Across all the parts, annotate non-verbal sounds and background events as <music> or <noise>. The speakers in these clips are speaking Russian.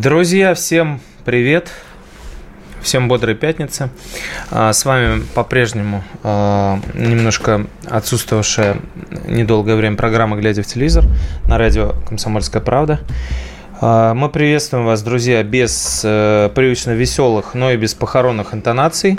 Друзья, всем привет! Всем бодрой пятницы. А, С вами по-прежнему а, немножко отсутствовавшая недолгое время программа «Глядя в телевизор» на радио «Комсомольская правда». А, Мы приветствуем вас, друзья, без э, привычно веселых, но и без похоронных интонаций.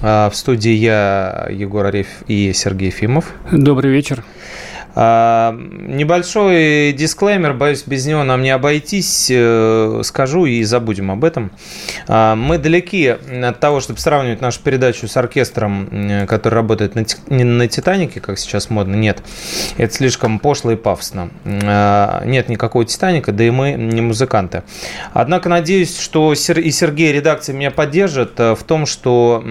В студии я, Егор Арефьев и Сергей Ефимов. Добрый вечер. А, Небольшой дисклеймер, боюсь, без него нам не обойтись. Э, Скажу и забудем об этом. А, Мы далеки от того, чтобы сравнивать нашу передачу с оркестром, э, который работает на, «Титанике», как сейчас модно. Нет, это слишком пошло и пафосно. А, Нет никакого «Титаника», да и мы не музыканты. Однако надеюсь, что и Сергей, редакция меня поддержат э, в том, что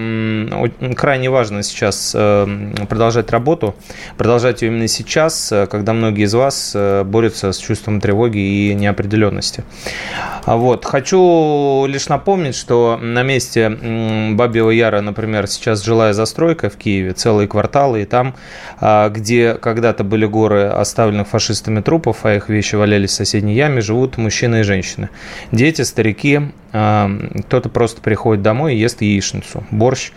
крайне важно сейчас продолжать работу, продолжать ее именно сейчас, э, когда многие из вас э, борются с чувством тревоги и неопределенности. А Вот. Хочу лишь напомнить, что на месте Бабьего Яра, например, сейчас жилая застройка в Киеве, целые кварталы, и там, а, где когда-то были горы оставленных фашистами трупов, а их вещи валялись в соседней яме, живут мужчины и женщины. Дети, старики, кто-то просто приходит домой и ест яичницу, борщ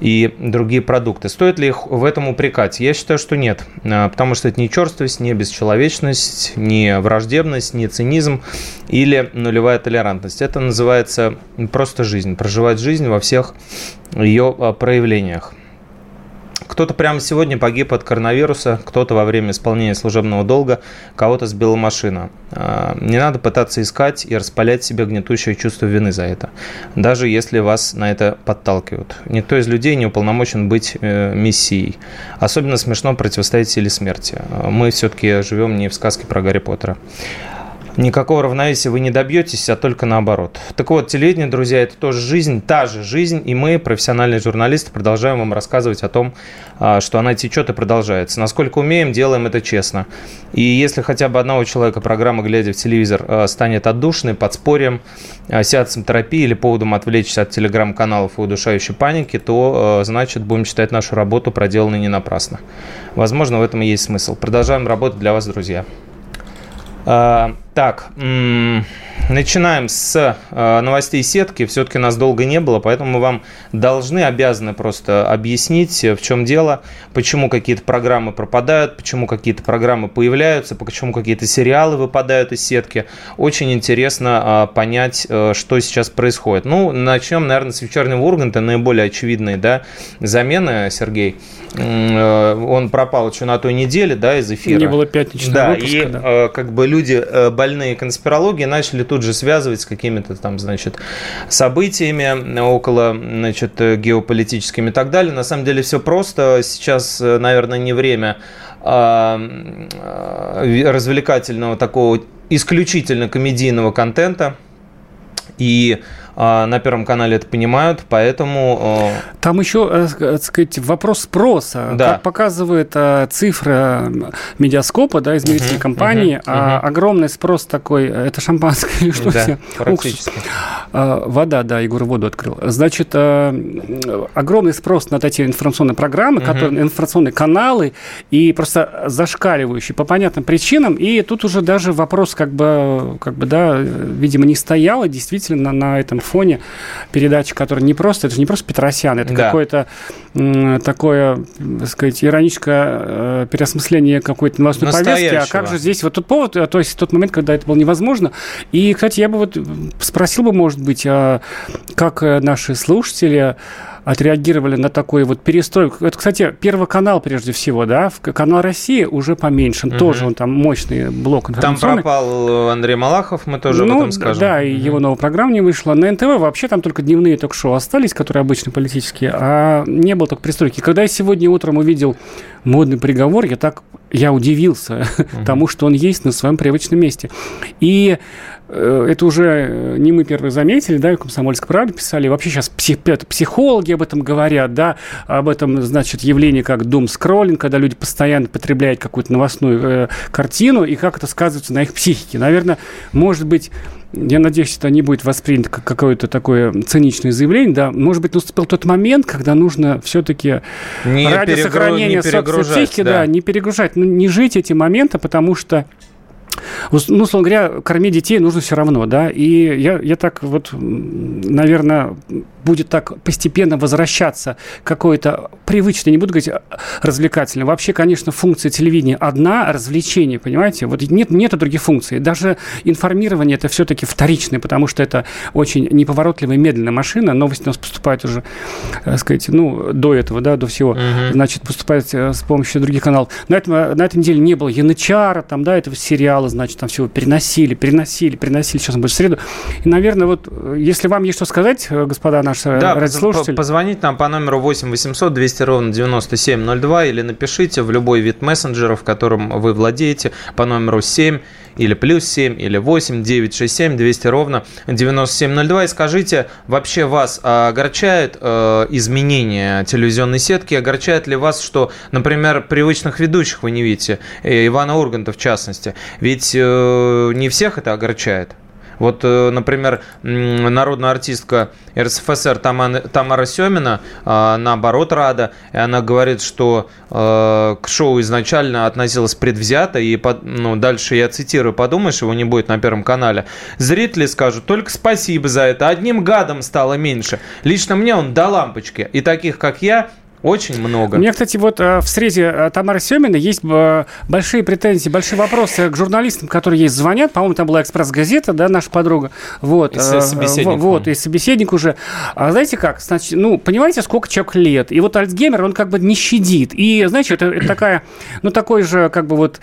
и другие продукты. Стоит ли их в этом упрекать? Я считаю, что нет, А, потому что это не черствость, не бесчеловечность, не враждебность, не цинизм или нулевая толерантность. Это называется просто жизнь, проживать жизнь во всех ее а, проявлениях. Кто-то прямо сегодня погиб от коронавируса, кто-то во время исполнения служебного долга, кого-то сбила машина. А, Не надо пытаться искать и распалять себе гнетущее чувство вины за это, даже если вас на это подталкивают. Никто из людей не уполномочен быть э, мессией. Особенно смешно противостоять силе смерти. А, Мы все-таки живем не в сказке про Гарри Поттера. Никакого равновесия вы не добьетесь, а только наоборот. Так вот, телевидение, друзья, это тоже жизнь, та же жизнь, и мы, профессиональные журналисты, продолжаем вам рассказывать о том, а, что она течет и продолжается. Насколько умеем, делаем это честно. И если хотя бы одного человека программа «Глядя в телевизор» а, станет отдушной, подспорьем, а, сеансом терапии или поводом отвлечься от телеграм-каналов и удушающей паники, то, значит, будем считать нашу работу проделанной не напрасно. Возможно, в этом и есть смысл. Продолжаем работать для вас, друзья. Так, начинаем с а, новостей сетки. Все-таки нас долго не было, поэтому мы вам должны, обязаны просто объяснить, э, в чем дело, почему какие-то программы пропадают, почему какие-то программы появляются, почему какие-то сериалы выпадают из сетки. Очень интересно а, понять, э, что сейчас происходит. Ну, начнем, наверное, с вечернего Урганта, наиболее очевидные да, замены, Сергей. Э, Он пропал еще на той неделе, да, из эфира. Не было пятничного Да, выпуска, и да. э, как бы люди э, больные конспирологией начали тут же связывать с какими-то там, значит, событиями около, значит, геополитическими и так далее. На самом деле все просто. Сейчас, наверное, не время а, э, развлекательного такого исключительно комедийного контента. И на Первом канале это понимают, поэтому... э, Там еще, э, ск- так сказать, вопрос спроса. Да. Как показывает э, цифра медиаскопа, да, измерительной Мгм, компании, а, мгм. огромный спрос такой, э, это шампанское или <laughs> что да, все? практически. А, Вода, да, Егор воду открыл. Значит, э, огромный спрос на эти информационные программы, Мгм. которые, информационные каналы, и просто зашкаливающие по понятным причинам. И тут уже даже вопрос, как бы, как бы да, э, видимо, не стоял, и действительно на этом фоне передача, которая не просто, это же не просто Петросян, это Да. какое-то такое, так сказать, ироническое э, переосмысление какой-то новостной повестки. А как же здесь вот тот повод, э, то есть тот момент, когда это было невозможно. И, кстати, я бы вот спросил бы, может быть, а как э, наши слушатели отреагировали на такой вот перестройку. Это, кстати, Первый канал прежде всего, да, канал России уже поменьше, Мгм. тоже он там мощный блок Там информационный. пропал Андрей Малахов, мы тоже ну, об этом скажем. Да, и Мгм. его новая программа не вышла. На НТВ вообще там только дневные ток-шоу остались, которые обычно политические, а не было только пристройки. Когда я сегодня утром увидел модный приговор, я так я удивился <laughs> угу. тому, что он есть на своем привычном месте. И Э, это уже э, не мы первые заметили, да, в «Комсомольской правде» писали, вообще сейчас психологи об этом говорят, да, об этом, значит, явлении как дум скроллинг, когда люди постоянно потребляют какую-то новостную э, картину, и как это сказывается на их психике. Наверное, может быть, я надеюсь, это не будет воспринято как какое-то такое циничное заявление, да, может быть, наступил тот момент, когда нужно все-таки ради перегру... сохранения собственной психики, да. да, не перегружать, ну, не жить эти моменты, потому что ну, условно говоря, кормить детей нужно все равно, да, и я, я так вот, наверное, будет так постепенно возвращаться какой-то привычный, не буду говорить развлекательный. Вообще, конечно, функция телевидения одна, развлечение, понимаете? Вот нет, нет других функций. Даже информирование это все-таки вторичное, потому что это очень неповоротливая, медленная машина. Новости у нас поступают уже, так сказать, ну, до этого, да, до всего. Угу. Значит, поступает э, с помощью других каналов. На, этом, на этой неделе не было Янычара, там, да, этого сериала, значит, там всего переносили, переносили, переносили. Сейчас он будет в среду. И, наверное, вот, э, если вам есть что сказать, э, господа наши наш да, радиослушатель. позвонить нам по номеру 8 800 200 ровно 9702 или напишите в любой вид мессенджеров, которым вы владеете, по номеру 7 или плюс 7, или 8, 9, 6, 7, 200 ровно 9702. И скажите, вообще вас огорчает э, изменение телевизионной сетки? Огорчает ли вас, что, например, привычных ведущих вы не видите? Э, Ивана Урганта в частности. Ведь э, не всех это огорчает. Вот, э, например, народная артистка РСФСР Тамара Семина, а, наоборот, рада. И она говорит, что э, к шоу изначально относилась предвзято. И ну, дальше я цитирую, подумаешь, его не будет на Первом канале. Зрители скажут, только спасибо за это. Одним гадом стало меньше. Лично мне он до лампочки. И таких, как я, очень много. У меня, кстати, вот э, в среде э, Тамары Семина есть э, большие претензии, большие вопросы к журналистам, которые есть звонят. По-моему, там была «Экспресс-газета», да, наша подруга. Вот. И собеседник. Вот, и собеседник уже. А знаете как? Значит, ну, понимаете, сколько человек лет? И вот Альцгеймер, он как бы не щадит. И, знаете, это, это такая, ну, такой же, как бы вот,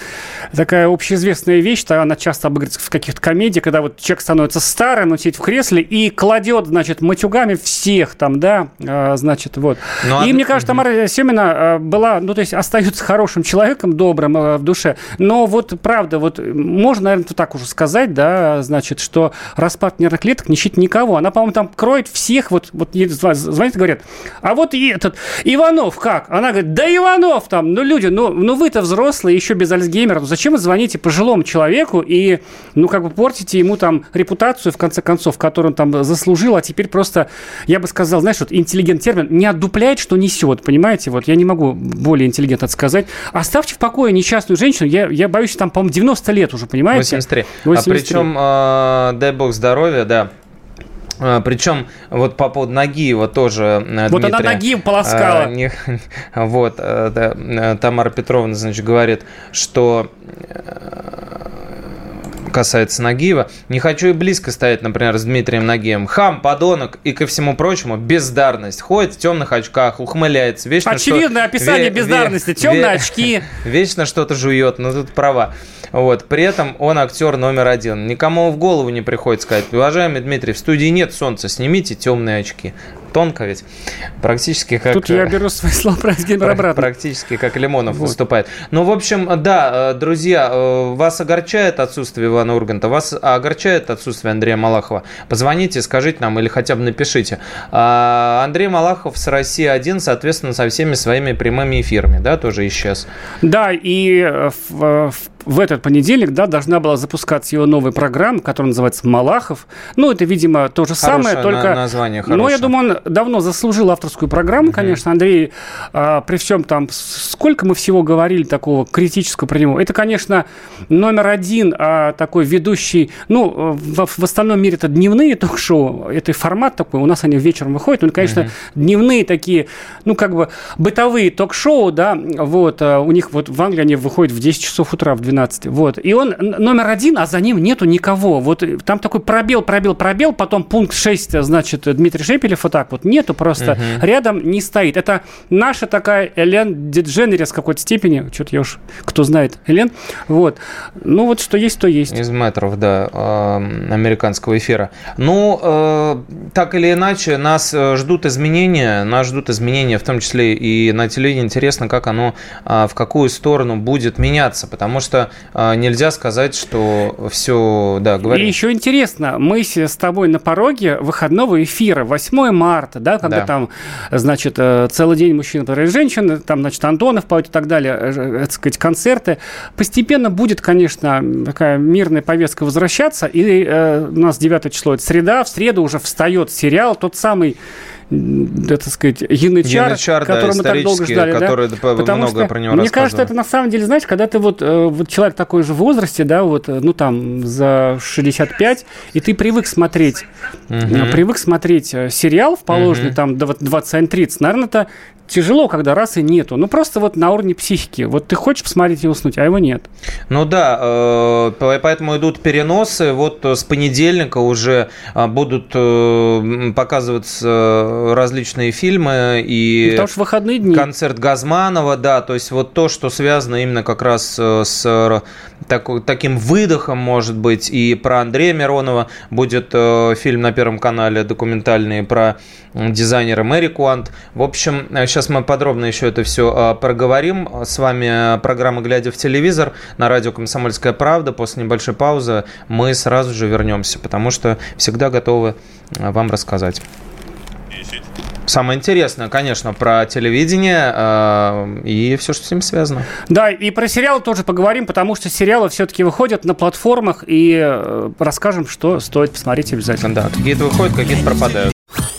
такая общеизвестная вещь, она часто обыгрывается в каких-то комедиях, когда вот человек становится старым, он сидит в кресле и кладет, значит, матюгами всех там, да, значит, вот. Ну, и а... мне кажется, Тамара Семина э, была, ну, то есть остается хорошим человеком, добрым э, в душе, но вот правда, вот можно, наверное, так уже сказать, да, значит, что распад нервных клеток не щит никого. Она, по-моему, там кроет всех, вот, вот звонят и говорят, а вот и этот Иванов как? Она говорит, да Иванов там, ну, люди, ну, ну вы-то взрослые, еще без Альцгеймера, ну, зачем вы звоните пожилому человеку и, ну, как бы портите ему там репутацию, в конце концов, которую он там заслужил, а теперь просто, я бы сказал, знаешь, вот интеллигент термин, не отдупляет, что несет понимаете? Вот я не могу более интеллигентно сказать. Оставьте в покое несчастную женщину. Я, я боюсь, там, по-моему, 90 лет уже, понимаете? 83. 83. А причем, э, дай бог здоровья, да, а, причем вот по поводу Нагиева тоже Дмитрия, Вот она Нагиев полоскала. А, не, <laughs> вот, да, Тамара Петровна, значит, говорит, что касается Нагиева. Не хочу и близко стоять, например, с Дмитрием Нагиевым. Хам, подонок и, ко всему прочему, бездарность. Ходит в темных очках, ухмыляется. Вечно Очевидное что... описание ве- бездарности. Темные ве- очки. <laughs> Вечно что-то жует, но тут права. Вот. При этом он актер номер один. Никому в голову не приходит сказать, уважаемый Дмитрий, в студии нет солнца, снимите темные очки тонко ведь. Практически как... Тут я беру свои слова про <laughs> обратно. Практически как Лимонов вот. выступает. Ну, в общем, да, э, друзья, э, вас огорчает отсутствие Ивана Урганта, вас огорчает отсутствие Андрея Малахова. Позвоните, скажите нам или хотя бы напишите. А, Андрей Малахов с России 1, соответственно, со всеми своими прямыми эфирами, да, тоже исчез. Да, и в, в в этот понедельник, да, должна была запускаться его новая программа, которая называется «Малахов». Ну, это, видимо, то же хорошее самое, только... На название хорошее. Ну, я думаю, он давно заслужил авторскую программу, угу. конечно. Андрей, а, при всем там, сколько мы всего говорили такого критического про него. Это, конечно, номер один а, такой ведущий, ну, в, в остальном мире это дневные ток-шоу, это формат такой, у нас они вечером выходят, ну, конечно, угу. дневные такие, ну, как бы бытовые ток-шоу, да, вот, а, у них вот в Англии они выходят в 10 часов утра, в 12. Вот. И он номер один, а за ним нету никого. Вот там такой пробел, пробел, пробел, потом пункт 6, значит, Дмитрий Шепелев вот так вот. Нету просто. Угу. Рядом не стоит. Это наша такая Элен Дидженерис в какой-то степени. Что-то я уж, кто знает, Элен. Вот. Ну вот что есть, то есть. Из метров, да, американского эфира. Ну, э, так или иначе, нас э, ждут изменения. Нас ждут изменения, в том числе и на телевидении. Интересно, как оно, а, в какую сторону будет меняться. Потому что а, нельзя сказать, что все, да, говори. И еще интересно, мы с тобой на пороге выходного эфира, 8 марта, да, когда да. там, значит, э, целый день мужчин и женщины, там, значит, Антонов поет и так далее, э, так сказать, концерты. Постепенно будет, конечно, такая мирная повестка возвращаться, и э, у нас 9 число, это среда, в среду уже встает сериал, тот самый так сказать, янычар, янычар который да, мы так долго ждали. Который да? Потому много что, про него Мне кажется, это на самом деле, знаешь, когда ты вот, э, вот человек такой же в возрасте, да, вот, э, ну там, за 65, и ты привык смотреть, угу. привык смотреть сериал в положенный угу. там 21-30, наверное, это тяжело, когда раз и нету. Ну, просто вот на уровне психики. Вот ты хочешь посмотреть и уснуть, а его нет. Ну да, э, поэтому идут переносы. Вот с понедельника уже а, будут э, показываться различные фильмы и... Потому что выходные дни. Концерт Газманова, да, то есть вот то, что связано именно как раз э, с таким выдохом, может быть, и про Андрея Миронова будет фильм на Первом канале документальный про дизайнера Мэри Куант. В общем, сейчас мы подробно еще это все а, проговорим. С вами программа «Глядя в телевизор» на радио «Комсомольская правда». После небольшой паузы мы сразу же вернемся, потому что всегда готовы а, вам рассказать. Самое интересное, конечно, про телевидение э, и все, что с ним связано. Да, и про сериалы тоже поговорим, потому что сериалы все-таки выходят на платформах, и э, расскажем, что стоит посмотреть обязательно. Да, какие-то выходят, какие-то пропадают.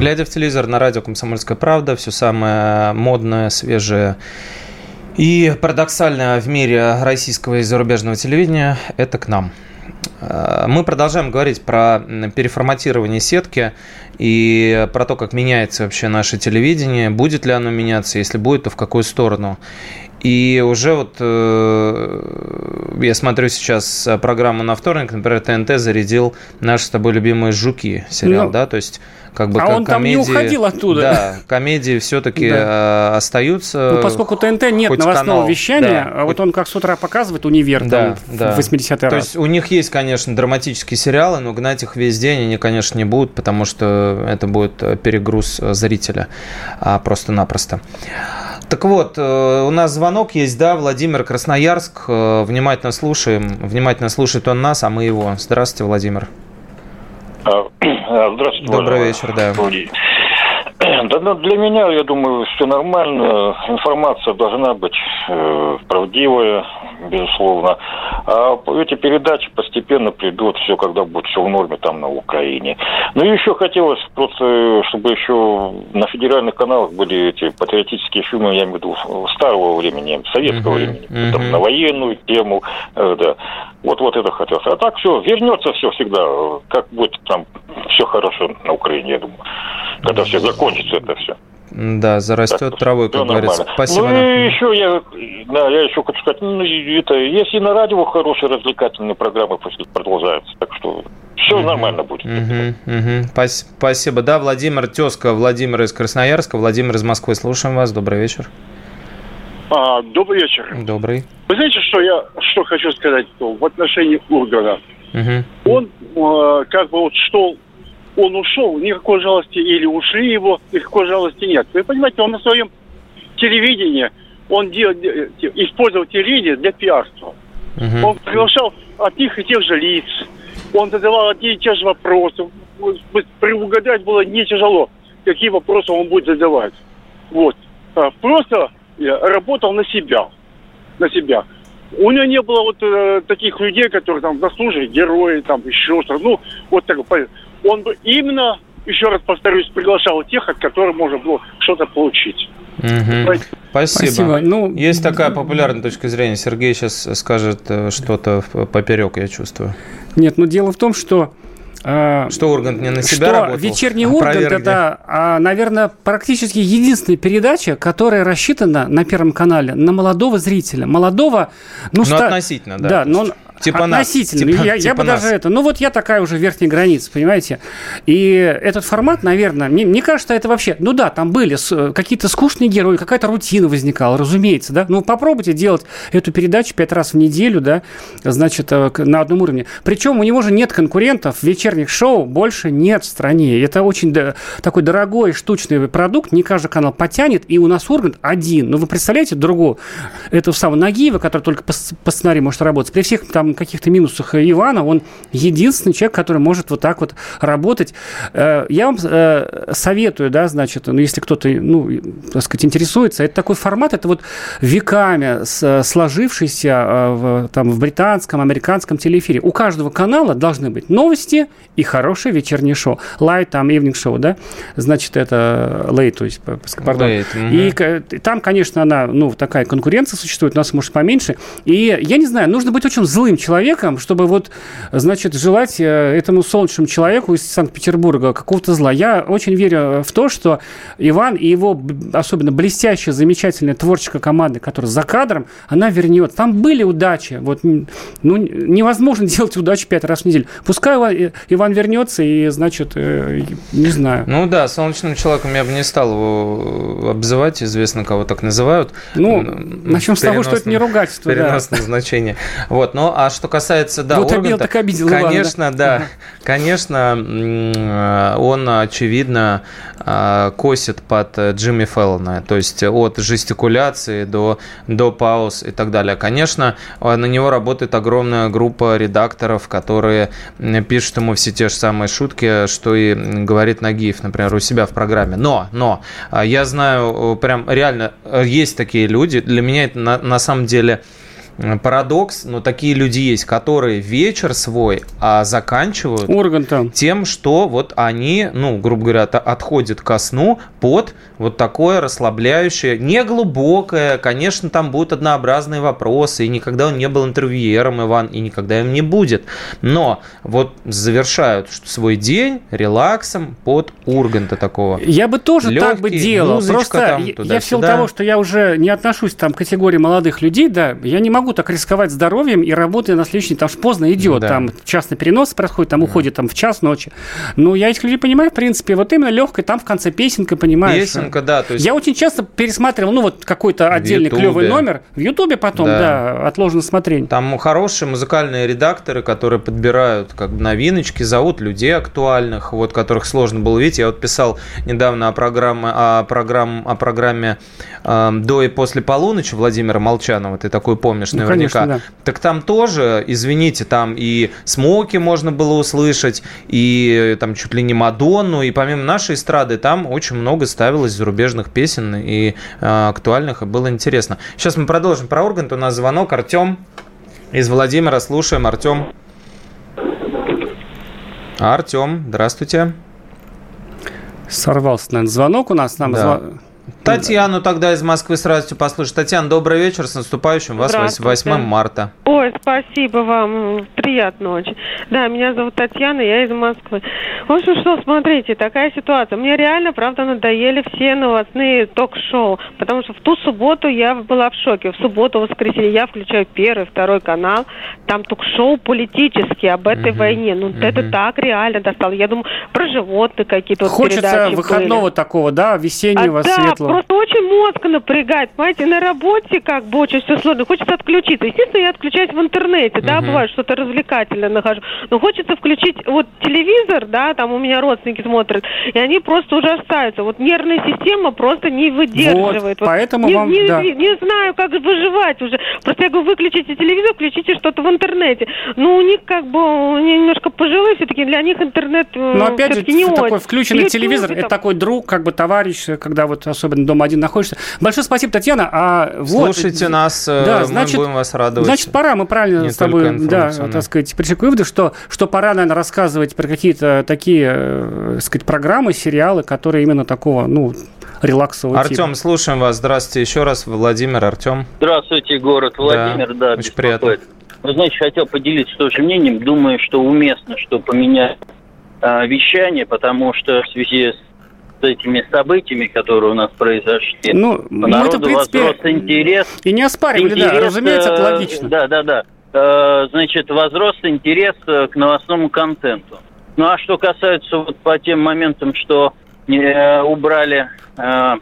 Глядя в телевизор на радио «Комсомольская правда», все самое модное, свежее и парадоксальное в мире российского и зарубежного телевидения – это к нам. Э, мы продолжаем говорить про переформатирование сетки и про то, как меняется вообще наше телевидение, будет ли оно меняться, если будет, то в какую сторону. И уже вот э, я смотрю сейчас программу на вторник, например, ТНТ зарядил наши с тобой любимые «Жуки» сериал, ну, да, то есть как бы а как он комедии, там не уходил оттуда. Да, комедии все-таки да. Э, остаются. Ну, поскольку ТНТ нет новостного канал, вещания, да, а вот он как с утра показывает «Универ» да, там, да. в 80-й раз. То есть у них есть, конечно, драматические сериалы, но гнать их весь день они, конечно, не будут, потому что это будет перегруз зрителя а просто-напросто. Так вот, э, у нас звонок есть, да, Владимир Красноярск. Э, внимательно слушаем. Внимательно слушает он нас, а мы его. Здравствуйте, Владимир. А, <clears throat> здравствуйте. Добрый вечер, да. Да, ну, для меня, я думаю, все нормально. Информация должна быть э, правдивая, безусловно. А эти передачи постепенно придут, все, когда будет все в норме там на Украине. Ну и еще хотелось просто, чтобы еще на федеральных каналах были эти патриотические фильмы, я имею в виду старого времени, советского uh-huh, времени, uh-huh. Там, на военную тему, э, да. Вот, вот это хотелось. А так все, вернется все всегда, как будет там все хорошо на Украине, я думаю. Когда все закончится это все. Да, зарастет так, травой, как говорится. Нормально. Спасибо. Ну и еще я, да, я еще хочу сказать, ну, это, если на радио хорошие развлекательные программы продолжаются, так что все угу. нормально будет. Угу, угу. Спасибо. Да, Владимир Тезка, Владимир из Красноярска, Владимир из Москвы. Слушаем вас. Добрый вечер. А, добрый вечер. Добрый. Вы знаете, что я что хочу сказать в отношении Ургана? Угу. Он э, как бы вот что он ушел, никакой жалости, или ушли его, никакой жалости нет. Вы понимаете, он на своем телевидении, он дел, использовал телевидение для пиарства. Угу. Он приглашал одних и тех же лиц, он задавал одни и те же вопросы. Приугадать было не тяжело, какие вопросы он будет задавать. Вот. А, просто работал на себя. На себя. У него не было вот э, таких людей, которые там заслужили, герои, там еще что-то. Ну, вот так. Он бы именно, еще раз повторюсь, приглашал тех, от которых можно было что-то получить. Угу. Спасибо. Спасибо. Ну, Есть такая популярная точка зрения. Сергей сейчас скажет э, что-то поперек, я чувствую. Нет, но дело в том, что а, что Ургант не на себя что работал? Вечерний <laughs> Ургант это, наверное, практически единственная передача, которая рассчитана на Первом канале на молодого зрителя. Молодого, ну, ну ста... относительно, да. Да, но Типа Относительно. Нас. Типа, я, типа я бы нас. даже это... Ну, вот я такая уже верхняя граница, понимаете? И этот формат, наверное, мне, мне кажется, это вообще... Ну да, там были какие-то скучные герои, какая-то рутина возникала, разумеется, да? Ну, попробуйте делать эту передачу пять раз в неделю, да, значит, э, на одном уровне. Причем у него же нет конкурентов, вечерних шоу больше нет в стране. Это очень да, такой дорогой штучный продукт, не каждый канал потянет, и у нас Ургант один. Ну, вы представляете другого, этого самого Нагиева, который только по, по сценарию может работать, при всех там каких-то минусах Ивана, он единственный человек, который может вот так вот работать. Э, я вам э, советую, да, значит, ну, если кто-то, ну, так сказать, интересуется, это такой формат, это вот веками сложившийся э, в, там, в британском, американском телеэфире. У каждого канала должны быть новости и хорошее вечернее шоу. Light, там, evening show, да, значит, это late, то есть, пардон. Late, угу. И там, конечно, она, ну, такая конкуренция существует, у нас, может, поменьше. И я не знаю, нужно быть очень злым человеком, чтобы вот, значит, желать э, этому солнечному человеку из Санкт-Петербурга какого-то зла. Я очень верю в то, что Иван и его особенно блестящая, замечательная творческая команда, которая за кадром, она вернет. Там были удачи. Вот, ну, невозможно <laughs> делать удачу пять раз в неделю. Пускай Иван вернется и, значит, э, не знаю. Ну да, солнечным человеком я бы не стал его обзывать, известно, кого так называют. Ну, начнем с того, что это не ругательство. Переносное да. значение. Вот, ну, а что касается, да, вот Урганта, так обидел конечно, Ивана, да, да, конечно, он, очевидно, а, косит под Джимми Феллона, то есть от жестикуляции до, до пауз и так далее. Конечно, на него работает огромная группа редакторов, которые пишут ему все те же самые шутки, что и говорит Нагиев, например, у себя в программе. Но, но, я знаю, прям реально есть такие люди, для меня это на, на самом деле парадокс, но такие люди есть, которые вечер свой а заканчивают Ургантом. тем, что вот они, ну, грубо говоря, отходят ко сну под вот такое расслабляющее, не глубокое, конечно, там будут однообразные вопросы, и никогда он не был интервьюером, Иван, и никогда им не будет, но вот завершают свой день релаксом под Урганта такого. Я бы тоже Легкий, так бы делал, просто там, я в силу того, что я уже не отношусь там к категории молодых людей, да, я не могу так рисковать здоровьем и работая на следующий, там же поздно идет, да. там частный перенос происходит, там да. уходит там в час ночи. Но я этих людей понимаю, в принципе, вот именно легкой, там в конце песенка, понимаешь. Песенка, да. То есть... Я очень часто пересматривал, ну вот какой-то отдельный клевый номер в Ютубе потом, да, да отложено смотрение. Там хорошие музыкальные редакторы, которые подбирают как бы новиночки, зовут людей актуальных, вот которых сложно было видеть. Я вот писал недавно о программе, о, программ, о программе э, до и после полуночи Владимира Молчанова, ты такой помнишь, ну, наверняка. Конечно, да. Так там тоже, извините, там и Смоки можно было услышать, и там чуть ли не Мадонну, и помимо нашей эстрады там очень много ставилось зарубежных песен и э, актуальных, и было интересно. Сейчас мы продолжим про Ургант. У нас звонок. Артем из Владимира. Слушаем. Артем. Артем, здравствуйте. Сорвался, наверное, звонок у нас. Нам да. зв... Татьяну тогда из Москвы с радостью послушать. Татьяна, добрый вечер, с наступающим вас 8 марта. Ой, спасибо вам, приятно очень. Да, меня зовут Татьяна, я из Москвы. В общем, что, смотрите, такая ситуация. Мне реально, правда, надоели все новостные ток-шоу, потому что в ту субботу я была в шоке. В субботу, в воскресенье я включаю первый, второй канал, там ток-шоу политические об этой uh-huh. войне. Ну, uh-huh. это так реально достало. Я думаю, про животных какие-то вот Хочется выходного были. такого, да, весеннего, а, светлого. Да, просто очень мозг напрягает, понимаете, на работе как бы очень все сложно. Хочется отключиться. Естественно, я отключаюсь в интернете, да, бывает что-то развлекательное нахожу. Но хочется включить вот телевизор, да, там у меня родственники смотрят, и они просто ужасаются. Вот нервная система просто не выдерживает. Вот, поэтому не, вам, не, да. не, не знаю, как выживать уже. Просто я говорю, выключите телевизор, включите что-то в интернете. Ну, у них как бы немножко пожилые все-таки, для них интернет э, Но опять же, не такой очень. включенный YouTube, телевизор, это такой друг, как бы товарищ, когда вот особенно дома один находишься. Большое спасибо, Татьяна. А вот, Слушайте нас, э, да, значит, мы будем вас радовать. Значит, пора, мы правильно Не с тобой, да, так сказать, пришли к выводу, что, что пора, наверное, рассказывать про какие-то такие, э, так сказать, программы, сериалы, которые именно такого, ну, релаксового Артем, типа. слушаем вас. Здравствуйте еще раз. Владимир, Артем. Здравствуйте, город Владимир. Да, да очень приятно. Вы знаете, хотел поделиться тоже мнением. Думаю, что уместно, что поменять э, вещание, потому что в связи с этими событиями, которые у нас произошли. Ну, народу это, в принципе, возрос интерес. И не оспаривали, интерес, да, разумеется, это логично. Да, да, да. Э, значит, возрос интерес э, к новостному контенту. Ну, а что касается вот по тем моментам, что э, убрали э,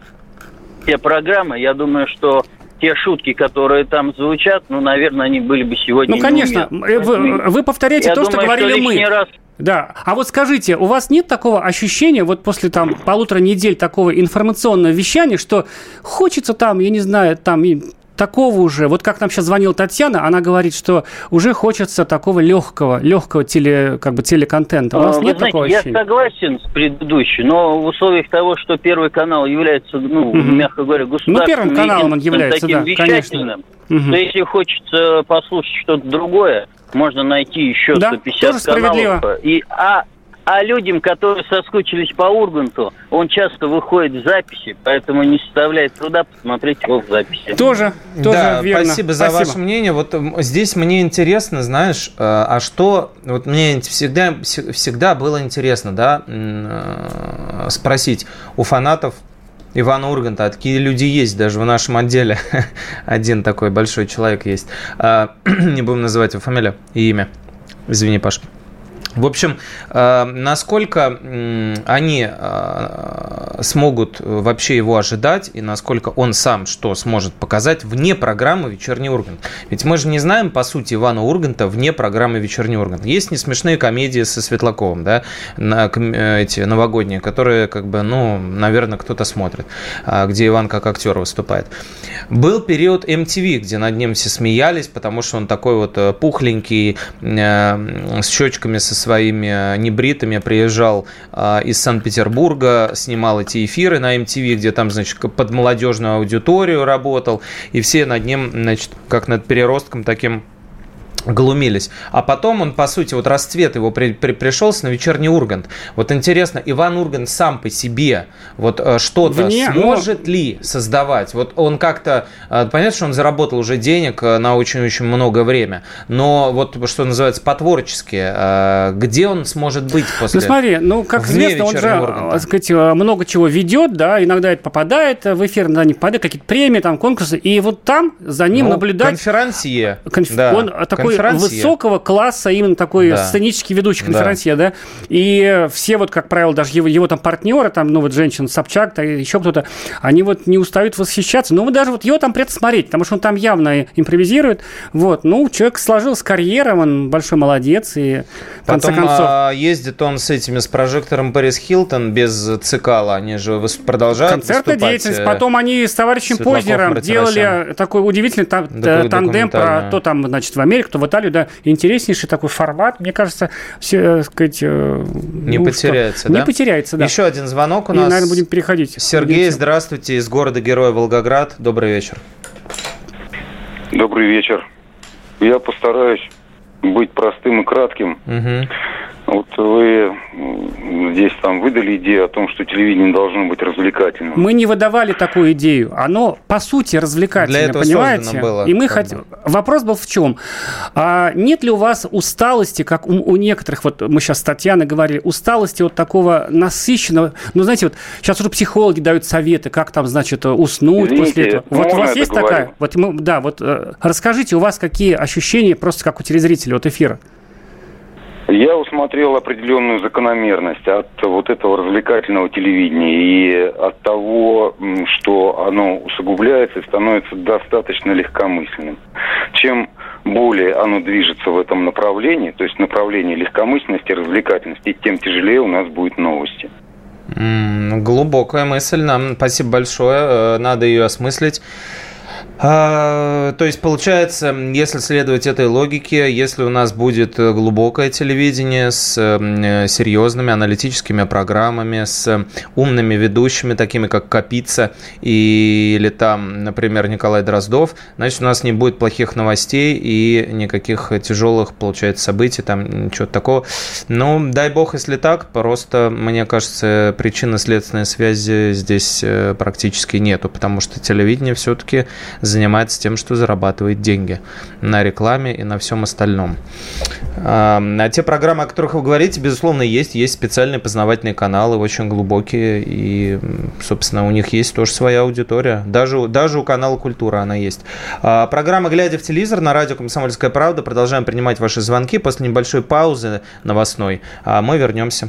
те программы, я думаю, что те шутки, которые там звучат, ну, наверное, они были бы сегодня Ну, конечно, вы, вы повторяете Я то, думаю, что говорили что мы. Раз... Да, а вот скажите, у вас нет такого ощущения, вот после там полутора недель такого информационного вещания, что хочется там, я не знаю, там такого уже, вот как нам сейчас звонила Татьяна, она говорит, что уже хочется такого легкого, легкого теле, как бы телеконтента. У нас Вы нет знаете, такого я ощущения? согласен с предыдущим, но в условиях того, что Первый канал является, ну, угу. мягко говоря, государственным... Ну, Первым каналом он является, таким да, конечно. Угу. То если хочется послушать что-то другое, можно найти еще да, 150 каналов. И, а а людям, которые соскучились по Урганту, он часто выходит в записи, поэтому не составляет труда посмотреть его в записи. Тоже, тоже да, верно. Спасибо за спасибо. ваше мнение. Вот здесь мне интересно, знаешь, э, а что... Вот мне всегда, всегда было интересно, да, э, спросить у фанатов Ивана Урганта, такие люди есть даже в нашем отделе. <laughs> Один такой большой человек есть. А, <clears throat> не будем называть его фамилию и имя. Извини, Пашка. В общем, э, насколько они э, смогут вообще его ожидать и насколько он сам что сможет показать вне программы «Вечерний Ургант». Ведь мы же не знаем, по сути, Ивана Урганта вне программы «Вечерний Ургант». Есть несмешные комедии со Светлаковым, да, на, э, эти новогодние, которые, как бы, ну, наверное, кто-то смотрит, а, где Иван как актер выступает. Был период MTV, где над ним все смеялись, потому что он такой вот пухленький, с щечками со своими небритыми приезжал а, из Санкт-Петербурга, снимал эти эфиры на MTV, где там, значит, под молодежную аудиторию работал, и все над ним, значит, как над переростком таким глумились. А потом он, по сути, вот расцвет его при, при, пришелся на вечерний Ургант. Вот интересно, Иван Ургант сам по себе вот э, что-то Вне, ну, сможет но... ли создавать? Вот он как-то, э, понятно, что он заработал уже денег э, на очень-очень много время, но вот что называется по-творчески, где он сможет быть после Ну смотри, ну как известно, он же, Урганта? сказать, много чего ведет, да, иногда это попадает в эфир, иногда не попадает, какие-то премии, там, конкурсы, и вот там за ним ну, наблюдать... Конферансье. Конф... Да. Он такой высокого класса, именно такой да. сценический ведущий конферансье, да. да. И все вот, как правило, даже его, его там партнеры, там, ну вот женщина Собчак, да, еще кто-то, они вот не устают восхищаться. Ну, мы даже вот его там приятно смотреть, потому что он там явно импровизирует. Вот, ну, человек сложился карьера, он большой молодец, и в конце Потом, концов... А, ездит он с этими, с прожектором Пэрис Хилтон без цикала, они же продолжают Концертная деятельность. Э, Потом они с товарищем Познером делали такой удивительный там, тандем про то там, значит, в Америку, то в Италию, да, интереснейший такой формат, мне кажется, все, э, сказать... Э, не ну, потеряется, что? да? Не потеряется, да. Еще один звонок у нас. И, наверное, будем переходить. Сергей, будем... здравствуйте, из города-героя Волгоград. Добрый вечер. Добрый вечер. Я постараюсь быть простым и кратким. Угу. Вот вы здесь там выдали идею о том, что телевидение должно быть развлекательным. Мы не выдавали такую идею. Оно, по сути, развлекательное, Для этого понимаете? Было, И мы хотим... Вопрос был в чем? А нет ли у вас усталости, как у, у некоторых, вот мы сейчас с Татьяной говорили, усталости вот такого насыщенного... Ну, знаете, вот сейчас уже психологи дают советы, как там, значит, уснуть Извините, после этого. Вот у вас есть говорю? такая? Вот мы, да, вот э, расскажите, у вас какие ощущения просто как у телезрителя от эфира? Я усмотрел определенную закономерность от вот этого развлекательного телевидения и от того, что оно усугубляется и становится достаточно легкомысленным. Чем более оно движется в этом направлении, то есть направлении легкомысленности, развлекательности, тем тяжелее у нас будут новости. глубокая мысль, нам спасибо большое, э, надо ее осмыслить. А, то есть, получается, если следовать этой логике, если у нас будет глубокое телевидение с э, серьезными аналитическими программами, с умными ведущими, такими как Капица или там, например, Николай Дроздов, значит, у нас не будет плохих новостей и никаких тяжелых, получается, событий, там ничего такого. Ну, дай бог, если так, просто, мне кажется, причинно-следственной связи здесь э, практически нету, потому что телевидение все-таки занимается тем, что зарабатывает деньги на рекламе и на всем остальном. А те программы, о которых вы говорите, безусловно, есть. Есть специальные познавательные каналы, очень глубокие, и, собственно, у них есть тоже своя аудитория. Даже, даже у канала «Культура» она есть. А, программа «Глядя в телевизор» на радио «Комсомольская правда». Продолжаем принимать ваши звонки. После небольшой паузы новостной а мы вернемся.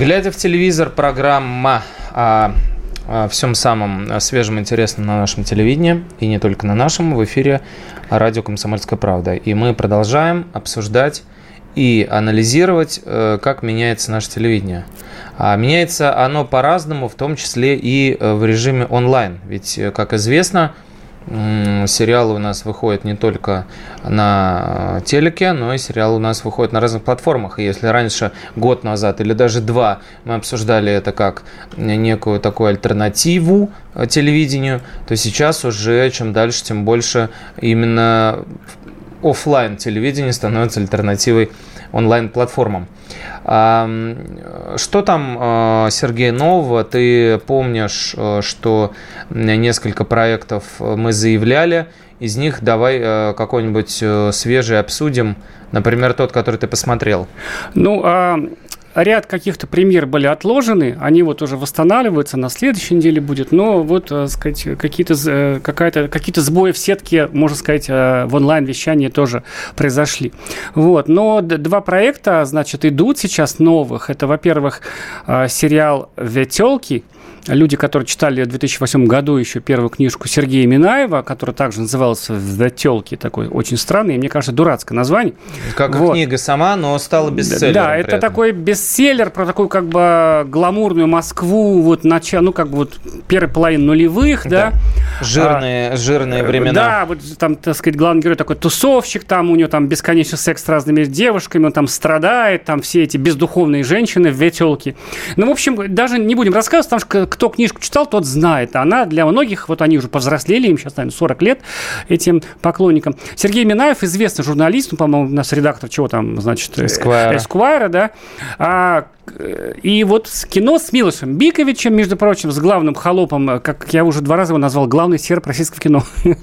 Глядя в телевизор, программа о, всем самом свежем и интересном на нашем телевидении, и не только на нашем, в эфире радио «Комсомольская правда». И мы продолжаем обсуждать и анализировать, э, как меняется наше телевидение. А меняется оно по-разному, в том числе и э, в режиме онлайн. Ведь, э, как известно, сериалы у нас выходят не только на э, телеке, но и сериалы у нас выходят на разных платформах. И если раньше, год назад или даже два, мы обсуждали это как некую такую альтернативу э, телевидению, то сейчас уже чем дальше, тем больше именно офлайн телевидение становится альтернативой онлайн-платформам. Что там, э, Сергей, нового? Ты помнишь, э, что несколько проектов э, мы заявляли, из них давай какой-нибудь свежий обсудим, например, тот, который ты посмотрел. Ну, а ряд каких-то премьер были отложены, они вот уже восстанавливаются, на следующей неделе будет, но вот, так сказать, какие-то, з- какая-то, какие-то сбои в сетке, можно сказать, э, в онлайн-вещании тоже произошли. Вот, но два проекта, значит, идут сейчас новых. Это, во-первых, э, сериал «Ветелки», люди, которые читали в 2008 году еще первую книжку Сергея Минаева, которая также называлась «Ветелки», такой очень странный, и, мне кажется, дурацкое название. Как Вот. книга сама, но стала бестселлером. Да, это этом. такой бестселлер про такую как бы гламурную Москву, вот начало, ну как бы вот первой половины нулевых, да. Жирные, жирные А, времена. Да, вот там, так сказать, главный герой такой тусовщик, там у него там бесконечный секс с разными девушками, он там страдает, там все эти бездуховные женщины в ветелке. Ну, в общем, даже не будем рассказывать, потому что кто книжку читал, тот знает. Она для многих, вот они уже повзрослели, им сейчас, наверное, 40 лет, этим поклонникам. Сергей Минаев, известный журналист, ну, по-моему, у нас редактор чего там, значит, э, Эсквайра. Эсквайра, да. А, и вот кино с Милошем Биковичем, между прочим, с главным холопом, э, как я уже два раза его назвал, главный серп российского кино. <laughs>